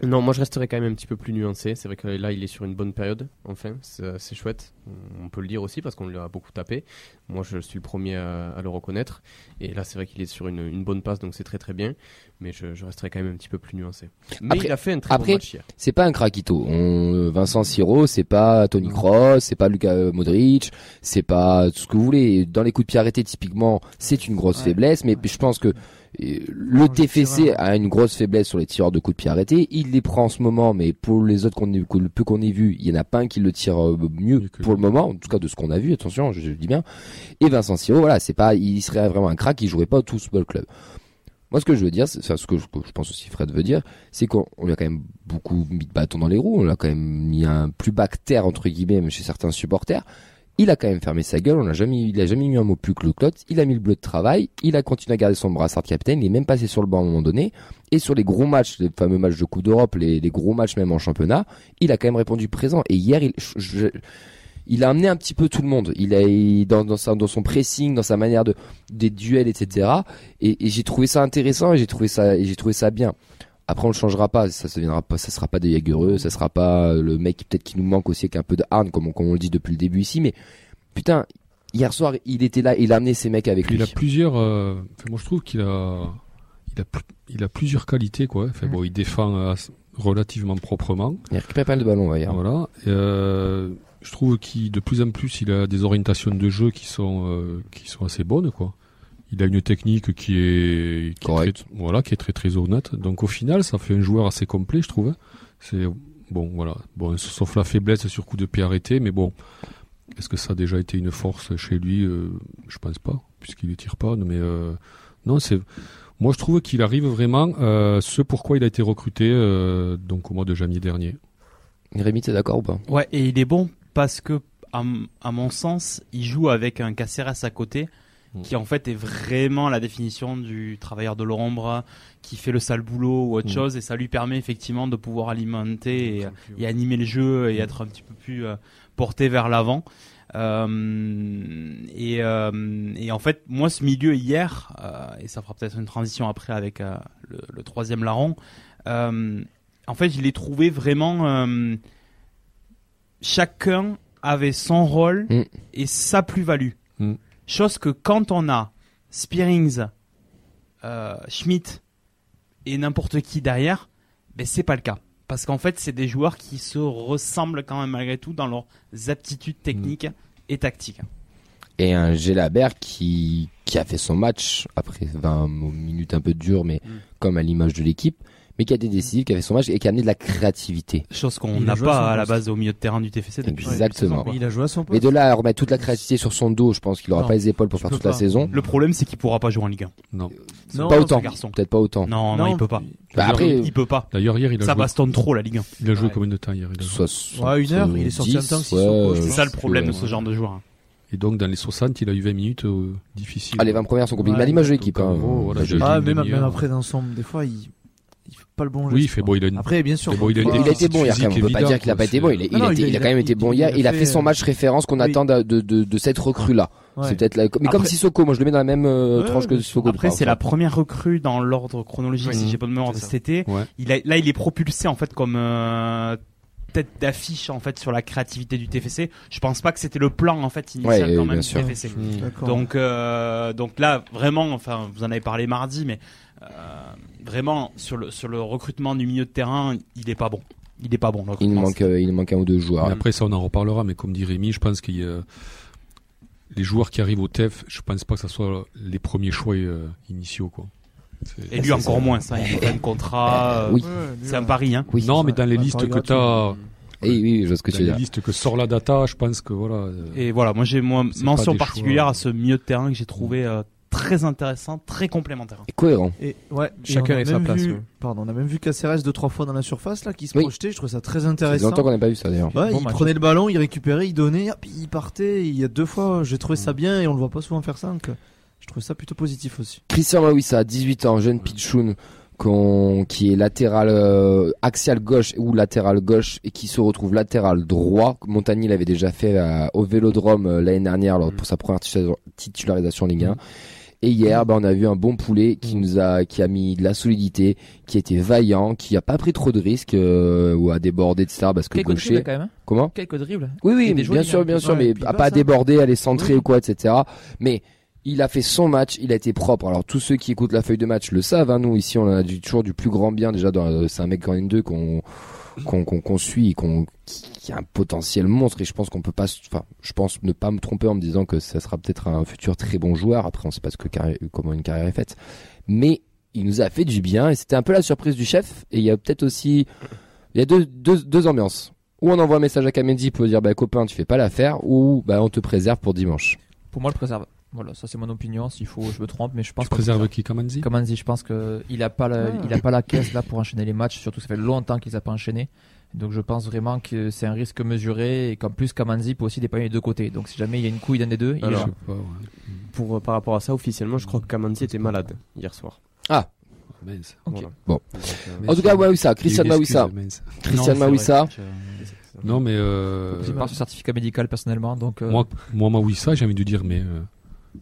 non, moi je resterais quand même un petit peu plus nuancé. C'est vrai que là, il est sur une bonne période. Enfin, c'est c'est chouette. On peut le dire aussi parce qu'on lui a beaucoup tapé. Moi, je suis le premier à, à le reconnaître. Et là, c'est vrai qu'il est sur une, une bonne passe, donc c'est très très bien. Mais je, je resterai quand même un petit peu plus nuancé. Mais Après- il a fait un très après- bon match hier. C'est pas un craquito. On, Vincent Siro, c'est pas Tony Kroos, c'est pas Luka Modric, c'est pas tout ce que vous voulez. Dans les coups de pied arrêtés, typiquement, c'est une grosse Ouais. faiblesse, mais Ouais. je pense que euh, le Change de TFC a une grosse faiblesse sur les tireurs de coups de pied arrêtés. Il les prend en ce moment, mais pour les autres qu'on ait- le peu qu'on ait vu, il y en a pas un qui le tire euh, mieux pour le moment, en tout cas de ce qu'on a vu. Attention, je, je dis bien. Et Vincent Siro, voilà, c'est pas, il serait vraiment un crack, il jouerait pas tout football club. Moi, ce que je veux dire, c'est enfin, ce que je, que je pense aussi Fred veut dire, c'est qu'on on lui a quand même beaucoup mis de bâtons dans les roues. On l'a quand même mis un plus bactère entre guillemets chez certains supporters. Il a quand même fermé sa gueule. On a jamais, il a jamais mis un mot plus que le clotte. Il a mis le bleu de travail. Il a continué à garder son brassard de capitaine. Il est même passé sur le banc à un moment donné. Et sur les gros matchs, les fameux matchs de Coupe d'Europe, les, gros matchs même en championnat, il a quand même répondu présent. Et hier, il, je- je- il a amené un petit peu tout le monde. Il a dans, dans, dans son pressing, dans sa manière de des duels, etc. Et, et j'ai trouvé ça intéressant et j'ai trouvé ça et j'ai trouvé ça bien. Après, on le changera pas. Ça, ça viendra pas. Ça sera pas des Jagereux. Ça sera pas le mec qui- peut-être qui nous manque aussi avec un peu de harne, comme on, comme on le dit depuis le début ici. Mais putain, hier soir, il était là. Il a amené ses mecs avec lui. il a plusieurs. euh, moi, je trouve qu'il a, il a, pl- il a plusieurs qualités, quoi. Enfin, Mm. bon, il défend euh, relativement proprement. Il récupère pas mal de ballons ouais, hier. Voilà. Euh, je trouve qu'il, de plus en plus, il a des orientations de jeu qui sont, euh, qui sont assez bonnes, quoi. Il a une technique qui est, qui est Correct. très, voilà, qui est très très honnête. Donc au final, ça fait un joueur assez complet, je trouve. C'est bon, voilà. Bon, sauf la faiblesse sur coup de pied arrêté, mais bon, est-ce que ça a déjà été une force chez lui? Euh, Je pense pas, puisqu'il ne tire pas. Mais euh, non, c'est. Moi, je trouve qu'il arrive vraiment euh, ce pourquoi il a été recruté euh, donc au mois de janvier dernier. Rémi, t'es d'accord ou pas? Ouais, et il est bon parce que, à, à mon sens, il joue avec un Caceres à côté Mm. qui en fait est vraiment la définition du travailleur de l'ombre qui fait le sale boulot ou autre Mm. chose et ça lui permet effectivement de pouvoir alimenter et, et animer le jeu et être un petit peu plus euh, porté vers l'avant. Euh, et, euh, et en fait, moi, ce milieu hier, et ça fera peut-être une transition après avec le, le troisième larron, en fait, je l'ai trouvé vraiment. chacun avait son rôle Mm. et sa plus-value. Mm. Chose que quand on a Spearings, euh, Schmidt et n'importe qui derrière, ben c'est pas le cas. Parce qu'en fait, c'est des joueurs qui se ressemblent quand même malgré tout dans leurs aptitudes techniques et tactiques. Et un Gélabert qui, qui a fait son match après 20 minutes un peu dures, mais Mm. comme à l'image de l'équipe, mais qui a été décisif, qui a fait son match et qui a amené de la créativité. Chose qu'on n'a pas à la base au milieu de terrain du TFC depuis. Exactement. Il a joué à son poste. Mais de là à remettre toute la créativité sur son dos, je pense qu'il aura Non, pas les épaules pour faire toute la saison. Le problème, c'est qu'il pourra pas jouer en Ligue 1. Non. Non, pas non, autant, peut-être pas autant. Non, non, il peut pas. Bah, après, il peut pas. D'ailleurs, hier, il a Ça joué, bastonne trop la Ligue 1. il a joué Ouais. combien de temps hier il a joué soit Ouais, une heure, il est sorti en même temps C'est ça le problème de ce genre de joueur. hein. Et donc, dans les 60, il a eu 20 minutes euh, difficiles. Ah, les 20 premières sont compliquées. Ouais, mais à l'image de l'équipe, hein. voilà, j'ai- Ah, même, même après, dans son, des fois, il, pas le bon geste. Oui, il fait bon, il a une. Après, bien sûr. Bon, il a faut une pas- Il a été bon hier quand même. On peut pas dire qu'il a pas été bon. Il, a- c'est- il non, a, été- il a- il a quand même été bon hier. il a fait son euh, match référence qu'on oui. attend de, de, de, de cette recrue-là. Ouais. C'est peut-être la... Mais comme Après- Sissoko, moi je le mets dans la même euh, Ouais, tranche que Sissoko. Après, c'est la première recrue dans l'ordre chronologique, Oui. si j'ai pas de mémoire, de cet été. Ouais. Il a, là, il est propulsé en fait comme euh, tête d'affiche en fait sur la créativité du TFC. Je pense pas que c'était le plan en fait initial Ouais, quand même du sûr. TFC. Mmh. Donc, euh, donc là, vraiment, enfin, vous en avez parlé mardi, mais euh, vraiment sur le sur le recrutement du milieu de terrain, il est pas bon. Il est pas bon. le Il nous manque, euh, il nous manque un ou deux joueurs. Mais après, ça, on en reparlera. Mais comme dit Rémi, je pense qu'il y a les joueurs qui arrivent au TEF, je pense pas que ce soit les premiers choix euh, initiaux, quoi. Et lui encore moins. Ça, il a un contrat. Euh, oui. euh, C'est un pari, hein. Oui. non, mais dans les listes que tu as, Eh Oui, oui, je vois ce que tu dans veux les dire. listes que sort la data, je pense que voilà. euh, Et voilà, moi j'ai moi, mention particulière choix. à ce milieu de terrain que j'ai trouvé euh, très intéressant, très complémentaire. Et cohérent. Et ouais, Chacun avec sa place, vu- ouais. Pardon, on a même vu Caceres deux trois fois dans la surface là, qui se Oui. projetait. Je trouve ça très intéressant. longtemps qu'on n'a pas vu ça d'ailleurs. Ouais, Bon il match. prenait le ballon, il récupérait, il donnait, hop, il partait. Il y a deux fois, j'ai trouvé ça bien et on le voit pas souvent faire ça. Donc, euh, je trouve ça plutôt positif aussi. Christian Mawissa, 18 ans, jeune pitchoun, qui est latéral euh, axial gauche ou latéral gauche et qui se retrouve latéral droit. Montagny l'avait déjà fait euh, au Vélodrome euh, l'année dernière lors- pour sa première titu- titularisation en Ligue 1. Et hier, bah, on a vu un bon poulet qui nous a, qui a mis de la solidité, qui été vaillant, qui a pas pris trop de risques euh, ou a débordé etc. Parce que Quelques dribbles gaucher, quand même. hein. comment Quelques dribbles. Oui, oui, bien sûr, bien sûr, Ouais, mais à pas pas ça. déborder, aller centrer Oui. ou quoi, etc. Mais il a fait son match, il a été propre. Alors tous ceux qui écoutent la feuille de match le savent. Hein, nous ici, on en a du, toujours du plus grand bien déjà. dans- euh, C'est un mec quand même deux qu'on qu'on qu'on suit, qu'on qui, a un potentiel monstre. Et je pense qu'on peut pas, enfin, je pense ne pas me tromper en me disant que ça sera peut-être un futur très bon joueur. Après, on sait pas ce que comment une carrière est faite, mais il nous a fait du bien et c'était un peu la surprise du chef. Et il y a peut-être aussi, il y a deux, deux, deux ambiances. Ou on envoie un message à Kamendi pour dire bah copain tu fais pas l'affaire ou bah on te préserve pour dimanche. Pour moi, le préserve. Voilà, ça c'est mon opinion. S'il faut, je me trompe, mais je pense Tu préserves préserve. qui, Kamanzi Kamanzi, je pense que il a pas la, Ah. il a pas la caisse là pour enchaîner les matchs. Surtout, ça fait longtemps qu'il a pas enchaîné. Donc, je pense vraiment que c'est un risque mesuré et qu'en plus, Kamanzi peut aussi dépanner les deux côtés. Donc, si jamais il y a une couille d'un des deux, il est Alors, là. Je sais pas, ouais. Pour, euh, par rapport à ça, officiellement, je crois que Kamanzi était malade hier soir. Mince. Ok. Voilà. Bon. Euh, En tout cas Mawissa, Christian Mawissa. Christian Mawissa. Non, mais euh, pas ce certificat médical personnellement, donc. euh, moi, moi, Mawissa, j'ai envie de dire, mais, euh,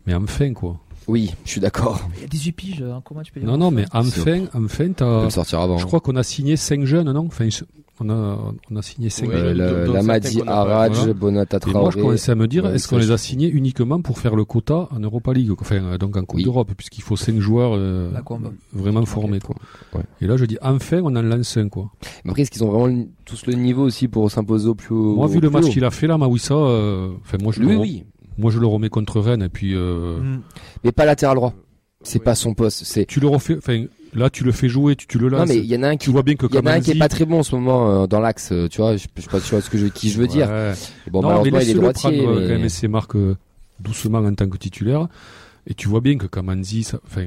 mais enfin, quoi. Oui, je suis d'accord. Il y a 18 piges, hein, comment tu peux dire Non, non, mais enfin, enfin, peut t'as. le sortir avant. Je crois qu'on a signé 5 jeunes, non? Enfin, on a, on a signé 5 Ouais, Euh, jeunes. le- dont la certains Madi qu'on a pas- Haraj, voilà. Bonata Et moi, je Traoré. commençais à me dire, Ouais, est-ce qu'on les a signés uniquement pour faire le quota en Europa League Enfin, euh, donc en Coupe Oui. d'Europe, puisqu'il faut 5 joueurs euh, combe. vraiment formés, quoi. Ouais. Et là, je dis, enfin, on en lance un, quoi. Mais Après, est-ce qu'ils ont vraiment tous le niveau aussi pour s'imposer au plus haut Moi, vu le match qu'il a fait là, Mawissa, euh, enfin, moi, je Lui, le, re- oui. Moi, je le remets contre Rennes, et puis, euh, Mm. Mais pas latéral droit. C'est Oui. pas son poste. C'est. tu le refais, enfin, là, tu le fais jouer, tu, tu le Non, lances. mais il y en a un qui. tu vois bien que Il y en a un qui est pas très bon en ce moment euh, dans l'axe, euh, tu vois. Je, je sais pas si tu vois ce que je, qui je veux dire. Ouais. Bon, non, mais malheureusement, il est droitier. prendre mais- quand même ses marques doucement en tant que titulaire. Et tu vois bien que Kamanzi, enfin,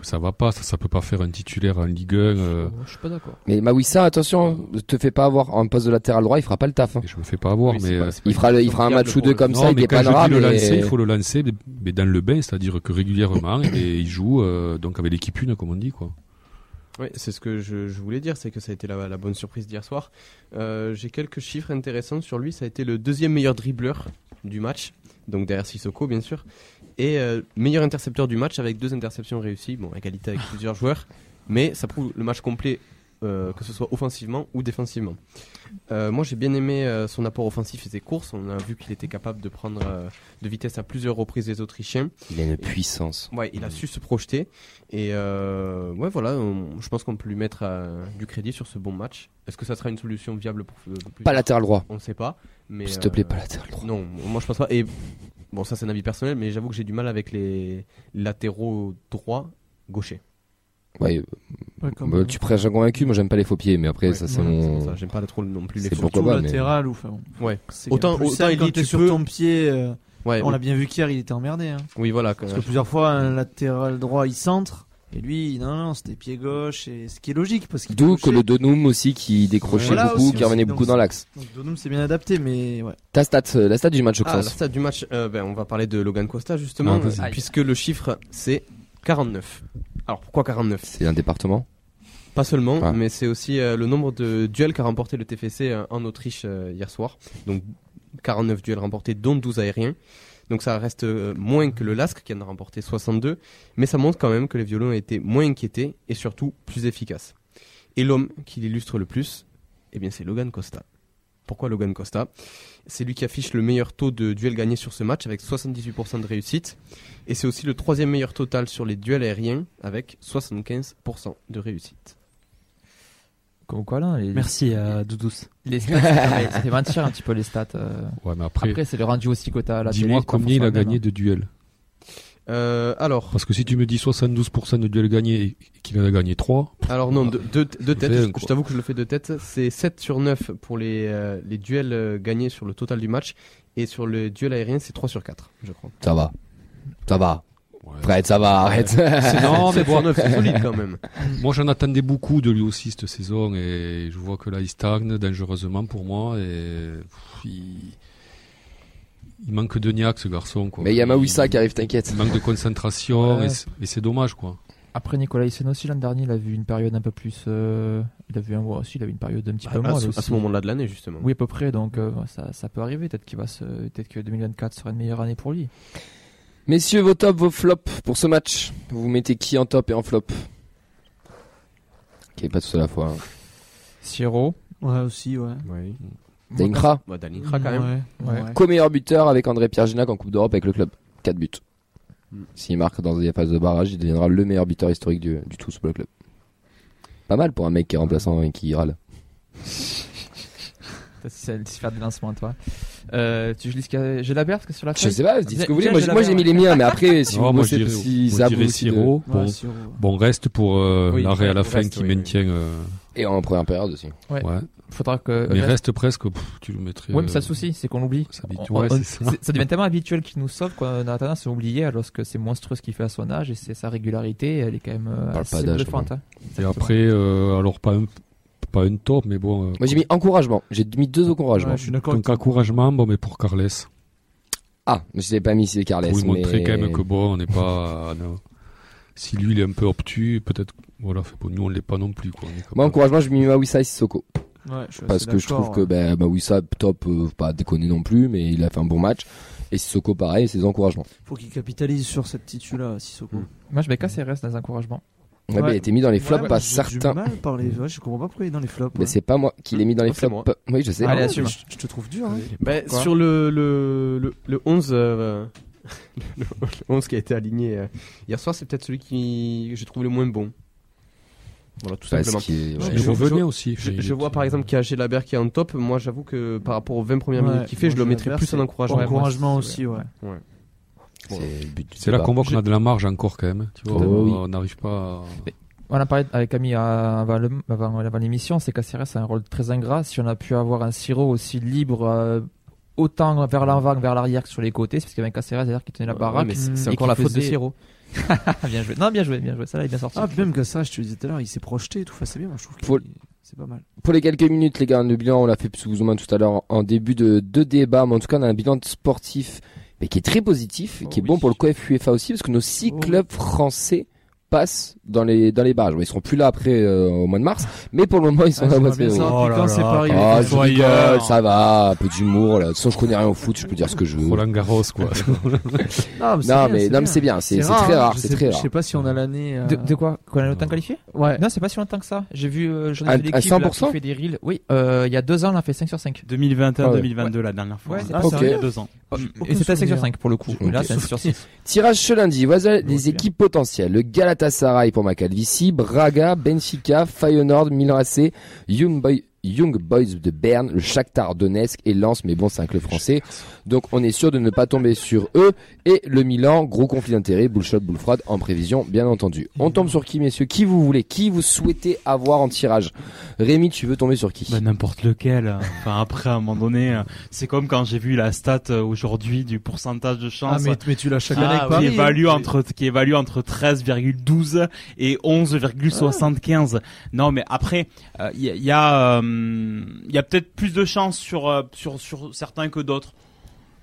que ça va pas, ça, ça peut pas faire un titulaire en Ligue 1. euh, Je suis pas d'accord. Mais Mawissa, attention, ne te fais pas avoir en poste de latéral droit, il fera pas le taf. hein. je me fais pas avoir, Oui, mais pas- euh, Il fera, le- il fera un match ou deux comme non, ça, il mais quand pas je dis le mais- lancer, il faut le lancer, mais- mais dans le bain, c'est-à-dire que régulièrement, et il joue euh, donc avec l'équipe une, comme on dit, quoi. Oui, c'est ce que je, je voulais dire, c'est que ça a été la, la bonne surprise d'hier soir. Euh, J'ai quelques chiffres intéressants sur lui. Ça a été le deuxième meilleur dribbleur du match, donc derrière Sissoko bien sûr, et euh, meilleur intercepteur du match avec deux interceptions réussies. Bon, égalité avec plusieurs joueurs, mais ça prouve le match complet, euh, que ce soit offensivement ou défensivement. Euh, moi, j'ai bien aimé euh, son apport offensif et ses courses. On a vu qu'il était capable de prendre euh, de vitesse à plusieurs reprises les Autrichiens. Il a une puissance. Ouais, il a su se projeter. Et euh, ouais, voilà, on- je pense qu'on peut lui mettre euh, du crédit sur ce bon match. Est-ce que ça sera une solution viable pour euh, plus Pas latéral droit. On ne sait pas. Mais S'il te plaît, pas latéral droit. Non, moi je pense pas. Et bon, ça c'est un avis personnel, mais j'avoue que j'ai du mal avec les latéraux droits gauchers. Ouais, euh, Ouais, comme, Bah, tu prêches un convaincu, moi j'aime pas les faux pieds, mais après Ouais, ça c'est ouais, mon. J'aime pas trop non plus les faux. mais- latéral ou enfin bon. Ouais. Autant- plus autant il dit, tu sur peux- ton pied. euh, Ouais, on l'a bien vu qu'hier, il était emmerdé. Hein. Oui, voilà. Parce que plusieurs fois, un latéral droit, il centre. Et lui, non, non, c'était pied gauche. Et ce qui est logique. parce qu'il D'où que le Donum aussi qui décrochait Voilà beaucoup, aussi, qui revenait beaucoup dans l'axe. Donc Donum s'est bien adapté, mais ouais. Ta stat, euh, la stat du match Ah, la stat du match, euh, ben, on va parler de Logan Costa justement, Ah, euh, puisque le chiffre c'est 49. Alors pourquoi 49 C'est un département? Pas seulement, Ah. mais c'est aussi euh, le nombre de duels qu'a remporté le TFC euh, en Autriche euh, hier soir. Donc 49 duels remportés, dont 12 aériens. Donc ça reste euh, moins que le LASK qui en a remporté 62, mais ça montre quand même que les violons ont été moins inquiétés et surtout plus efficaces. Et l'homme qui l'illustre le plus, eh bien c'est Logan Costa. Pourquoi Logan Costa? C'est lui qui affiche le meilleur taux de duels gagnés sur ce match avec 78% de réussite. Et c'est aussi le troisième meilleur total sur les duels aériens avec 75% de réussite. Comme quoi là, les, Merci à Doudous. les stats, ça fait mentir un petit peu les stats. euh. Ouais, mais après, Après, c'est le rendu aussi que t'as à la télé. dis-moi combien il a gagné de duels. Euh, alors, Parce que si tu me dis 72% de duels gagnés et qu'il en a gagné 3, alors non, deux, deux, deux têtes, je, je t'avoue que je le fais de tête, c'est 7 sur 9 pour les, euh, les duels euh, gagnés sur le total du match, et sur le duel aérien, c'est 3 sur 4, je crois. Ça va. Ça va. Ouais. Fred, ça va, arrête. Non, mais 7 sur bon. 9, c'est solide quand même. Moi, j'en attendais beaucoup de lui aussi cette saison et je vois que là, il stagne dangereusement pour moi et pff, il, il manque de niaque ce garçon. Quoi. Mais il y a Mawissa qui arrive, t'inquiète. Il manque de concentration Ouais. et c'est- dommage quoi. Après Nicolas Hyssen aussi l'an dernier, il a vu une période un peu plus. euh, il a vu un mois aussi, il a vu une période un petit peu À, moins. ce, à ce moment-là de l'année, justement. Oui, à peu près. Donc euh, ça, ça peut arriver. Peut-être qu'il va se, peut-être que 2024 sera une meilleure année pour lui. Messieurs, vos tops, vos flops pour ce match. Vous mettez qui en top et en flop Ok, pas tous à la fois. hein. Sierro, Ouais, aussi, ouais. Oui. Dankra, Bah, quand même. Ouais, co-meilleur buteur avec André-Pierre Ginac en Coupe d'Europe avec le club. 4 buts. Mm. S'il marque dans les phases de barrage, il deviendra le meilleur buteur historique du, du tout pour le club. Pas mal pour un mec qui est remplaçant et qui râle. c'est le faire des lancements, toi. Euh, tu lis ce J'ai la berce sur la Je feuille sais pas, dites ce que vous voulez. Moi, j'ai moi, mis les miens, mais après, si vous moi, bossez, je si moi, ça je vous Siro. Ouais, Bon, bon, reste pour euh, Oui, l'arrêt à la fin reste, qui oui, oui. maintient. euh, Et en première période aussi. Ouais. ouais. Faudra que. Mais reste- reste presque, pff, tu le mettrais. Ouais, mais ça euh, le souci, c'est qu'on l'oublie. ça habitue- On- ouais, on- c'est ça. c'est- ça devient tellement habituel qu'il nous sauve qu'on a tendance à oublier alors que c'est monstrueux ce qu'il fait à son âge et c'est sa régularité, elle est quand même euh, assez bluffante. hein. Et après, euh, alors pas un, pas un top, mais bon. euh, Moi, j'ai mis encouragement. J'ai mis deux encouragements. Ouais, je suis d'accord. donc encouragement, bon, mais pour Carles. Ah, je l'ai pas mis ici, Carles. pour lui montrer mais- quand même que bon, on n'est pas. non. Si lui il est un peu obtus, peut-être. Voilà, fait, bon, nous on l'est pas non plus. Quoi. Moi, encouragement, j'ai mis Mawissa et Sissoko. Ouais, je suis Parce que je trouve d'accord, que ouais. ben, Mawissa, top, euh, faut pas déconner non plus, mais il a fait un bon match. Et Sissoko, pareil, c'est des encouragements. Faut qu'il capitalise sur cette titre-là, Sissoko. Mm. Moi je mets KCRS dans les encouragements. Ouais, Ouais. mais il a été mis dans les flops, Ouais, certains. mal par ouais, je comprends pas pourquoi il est dans les flops. Mais c'est pas moi qui l'ai mis dans les Oh, flops. Oui, je sais. Allez, Ah assume. Je, je te trouve dur. Hein. Quoi sur le, le, le, le 11, euh, le 11 qui a été aligné euh, hier soir, c'est peut-être celui qui que j'ai trouvé le moins bon. Voilà, tout simplement. est- Je- je- je- aussi. Je, je vois par exemple qu'il y a Gélabert qui est en top. Moi, j'avoue que par rapport aux 20 premières Ouais, minutes qu'il fait, je le mettrais plus en encouragement. Encouragement aussi, ouais. C'est là qu'on voit qu'on a de la marge encore quand même. Tu vois, Oh, on- oui. on n'arrive pas. à- On a parlé avec Camille avant le- avant avant l'émission, c'est KCRS a un rôle très ingrat. Si on a pu avoir un Siro aussi libre, euh, autant vers l'avant que vers l'arrière que sur les côtés, c'est parce qu'il y avait un derrière qui tenait la Ouais, baraque. mais c'est encore la faute de Siro. Bien joué. Non, bien joué, bien joué. Ça là, il est bien sorti. Ah, même que ça, je te le disais tout à l'heure, il s'est projeté et tout. Enfin, c'est bien, je trouve que c'est pas mal. Pour les quelques minutes, les gars, le bilan, on l'a fait plus ou moins tout à l'heure en début de, de débat, mais en tout cas, on a un bilan sportif mais qui est très positif, Oh qui est oui. bon pour le COF UEFA aussi, parce que nos six Oh clubs français passent dans les dans les barrages. Bon, ils seront plus là après euh, au mois de mars, mais pour le moment, ils sont Ah, là au mois de février. Oh là c'est. Ah, je rigole, ça va, un peu d'humour là. Sans je connais rien au foot, je peux dire ce que je veux. Roland Garros quoi. Non, mais c'est Non, bien, mais non, mais c'est bien, c'est c'est très rare, Je c'est sais- très Je rare. sais pas si on a l'année. euh, De, de quoi? Qu'on a longtemps qualifié? Ouais. Non, c'est pas si longtemps que ça. J'ai vu, euh, j'en ai À- vu l'équipe là, 100% qui fait des reels. Oui, euh, il y a deux ans, on a fait 5 sur 5. 2021-2022 la dernière fois. Ouais, c'est Ah, pas c'est sérieux il y a deux ans. Et c'était 5 sur 5 pour le coup. Là, c'est 6 sur 6. Tirage ce lundi, voilà Ouais, les équipes potentielles. Le Galatasaray pour Macalvici, Braga, Benfica, Feyenoord, Milan AC, Young, Boy- Young Boys de Berne, le Shakhtar Donetsk et Lens, mais bon, c'est un club français. Donc on est sûr de ne pas tomber sur eux. Et le Milan, gros conflit d'intérêt, bullshot, bull froide, en prévision, bien entendu. On tombe sur qui, messieurs? Qui vous voulez? Qui vous souhaitez avoir en tirage? Rémi, tu veux tomber sur qui? Bah, n'importe lequel. Enfin après à un moment donné, euh, c'est comme quand j'ai vu la stat euh, aujourd'hui du pourcentage de Ah, chance mais, mais tu l'as chaque qui année avec Paris. évalue hein. entre qui évalue entre 13,12 et 11,75. Non mais après il y a il y a, euh, y a peut-être plus de chances sur euh, sur sur certains que d'autres.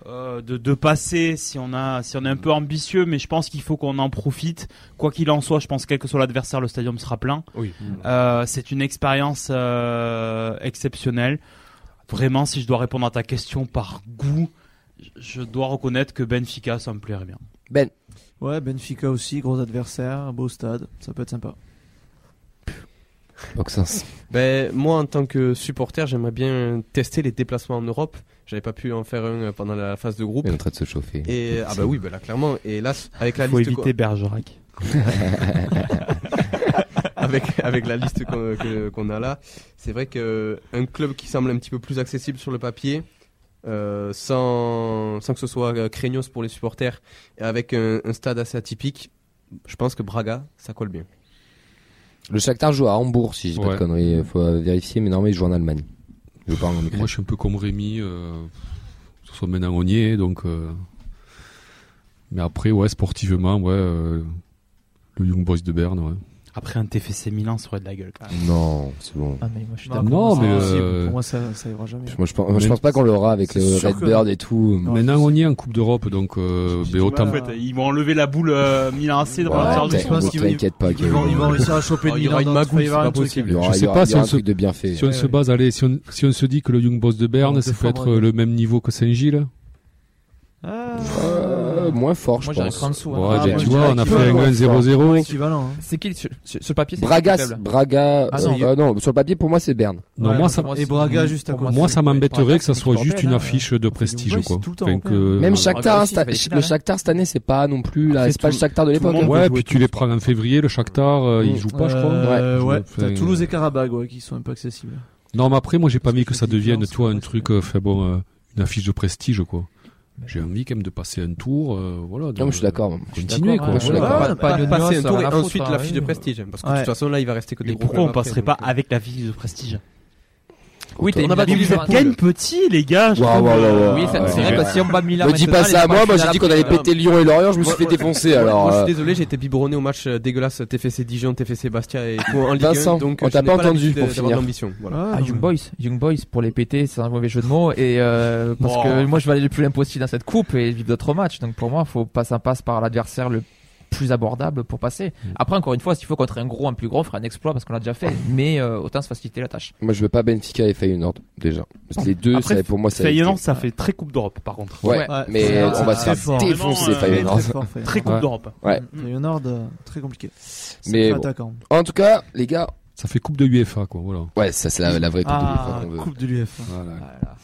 euh, de, de passer si on a si on est un peu ambitieux mais je pense qu'il faut qu'on en profite quoi qu'il en soit je pense quel que soit l'adversaire le stadium sera plein Oui. euh, c'est une expérience euh, exceptionnelle. Vraiment, si je dois répondre à ta question par goût, je- dois reconnaître que Benfica, ça me plairait bien. Ben, Ouais, Benfica aussi, gros adversaire, beau stade, ça peut être sympa. Maxence. Ben, moi, en tant que supporter, j'aimerais bien tester les déplacements en Europe. J'avais pas pu en faire un euh, pendant la phase de groupe. Il est en train de se chauffer. Et ah bah oui, bah là clairement. Et là, avec la Il faut liste éviter Bergerac. avec avec la liste qu'on que- qu'on a là, c'est vrai que un club qui semble un petit peu plus accessible sur le papier, euh, sans sans que ce soit euh, craignos pour les supporters, et avec un, un stade assez atypique, je pense que Braga, ça colle bien. Le Shakhtar joue à Hambourg, si je dis pas de Ouais. conneries. Faut euh, vérifier, mais normalement il joue en Allemagne. Je parle en Moi, je suis un peu comme Rémi. Euh, soit maintenant on y est, donc. euh, Mais après, ouais, sportivement, ouais, euh, le Young Boys de Berne, ouais. Après un TFC Milan, ça aurait de la gueule. Quand même. Non, c'est bon. Ah, mais moi, je suis Non, d'accord. Non, pour mais, euh, Pour moi, ça, ça ira jamais. Moi, je pense, je Mais- pense pas qu'on l'aura avec le sûr que Redbird et tout. Non. Maintenant on y est en Coupe d'Europe, donc euh, du autant. mal En fait, ils vont enlever la boule euh, Milan AC dans Ouais, la t'inquiète, Charles je pense t'inquiète qu'ils vont- t'inquiète pas. Ils vont, ils vont réussir à choper le il y aura Milan une c'est pas possible. Je sais pas si on truc de bien fait. Si on Ouais. se base, allez, si on, si on se dit que le Young Boys de Berne, ça peut être forme, le même niveau que Saint-Gilles. Ah, Euh, moins fort, je Moi, pense. hein. Ouais, Ah, ben, tu vois, on a fait un avoir 1-0-0. équivalent. hein. C'est qui sur, le papier Braga, Braga, Ah, euh, non, euh, non, sur le papier pour moi c'est Berne. Non, Ouais, moi, ça, Et Braga juste à côté. moi, ça m'embêterait que ça soit juste une européenne, affiche de prestige, quoi. Même Shakhtar, hein, le hein. Shakhtar cette année c'est pas non plus là, c'est pas le Shakhtar de l'époque. hein. Ouais, puis tu les prends en février, le Shakhtar, il Mm. joue pas, je crois. ouais, Toulouse et Karabag qui sont un peu accessibles. Non, mais après, moi, j'ai pas envie que ça devienne, vois, un truc, euh, fait bon, euh, une affiche de prestige, quoi. J'ai envie quand même de passer un tour, euh, voilà. Non, de- mais je suis d'accord. Continuer, quoi. ouais, pas de passer un tour et ensuite hein, l'affiche de prestige, parce que de toute façon là, il va rester que des Mais pourquoi on passerait pas euh, avec la vie de prestige? Oui, On une a battu Ligue Liverpool. des Gagne Champions. petit, les gars. je waouh, euh, waouh, Oui, c'est vrai parce que si on bat Milan Me dis pas ça à moi, moi j'ai dit qu'on allait après, péter Lyon et Lorient, je me suis fait défoncer alors. je euh, suis désolé, j'ai été biberonné au match euh, dégueulasse TFC Dijon, TFC Bastia et tout en Ligue Vincent, 1, donc on euh, t'a pas entendu pour finir. Ah, Ah, Young Boys, Young Boys pour les péter, c'est un mauvais jeu de mots et euh, parce que moi je vais aller le plus loin possible dans cette coupe et vivre d'autres matchs. Donc pour moi, faut pas ça passe par l'adversaire le plus abordable pour passer. Après encore une fois, s'il faut contre un gros, un plus gros, on fera un exploit parce qu'on l'a déjà fait. Mais euh, autant se faciliter la tâche. Moi je veux pas Benfica et Feyenoord déjà. Parce que les deux, Après, ça, pour moi ça. Feyenoord, ça fait très Coupe d'Europe, par contre. Ouais, Ouais. mais on va se faire fort. défoncer Vraiment, euh, Feyenoord. Très fort, Feyenoord. Très Coupe Ouais. d'Europe. Ouais. Feyenoord, euh, très compliqué. Mais bon. attaquant. En tout cas, les gars, Ça fait coupe de UEFA, quoi, voilà. ouais, ça c'est la, la vraie coupe de Ah, l'UEFA qu'on veut. coupe de l'UEFA. Voilà. Voilà.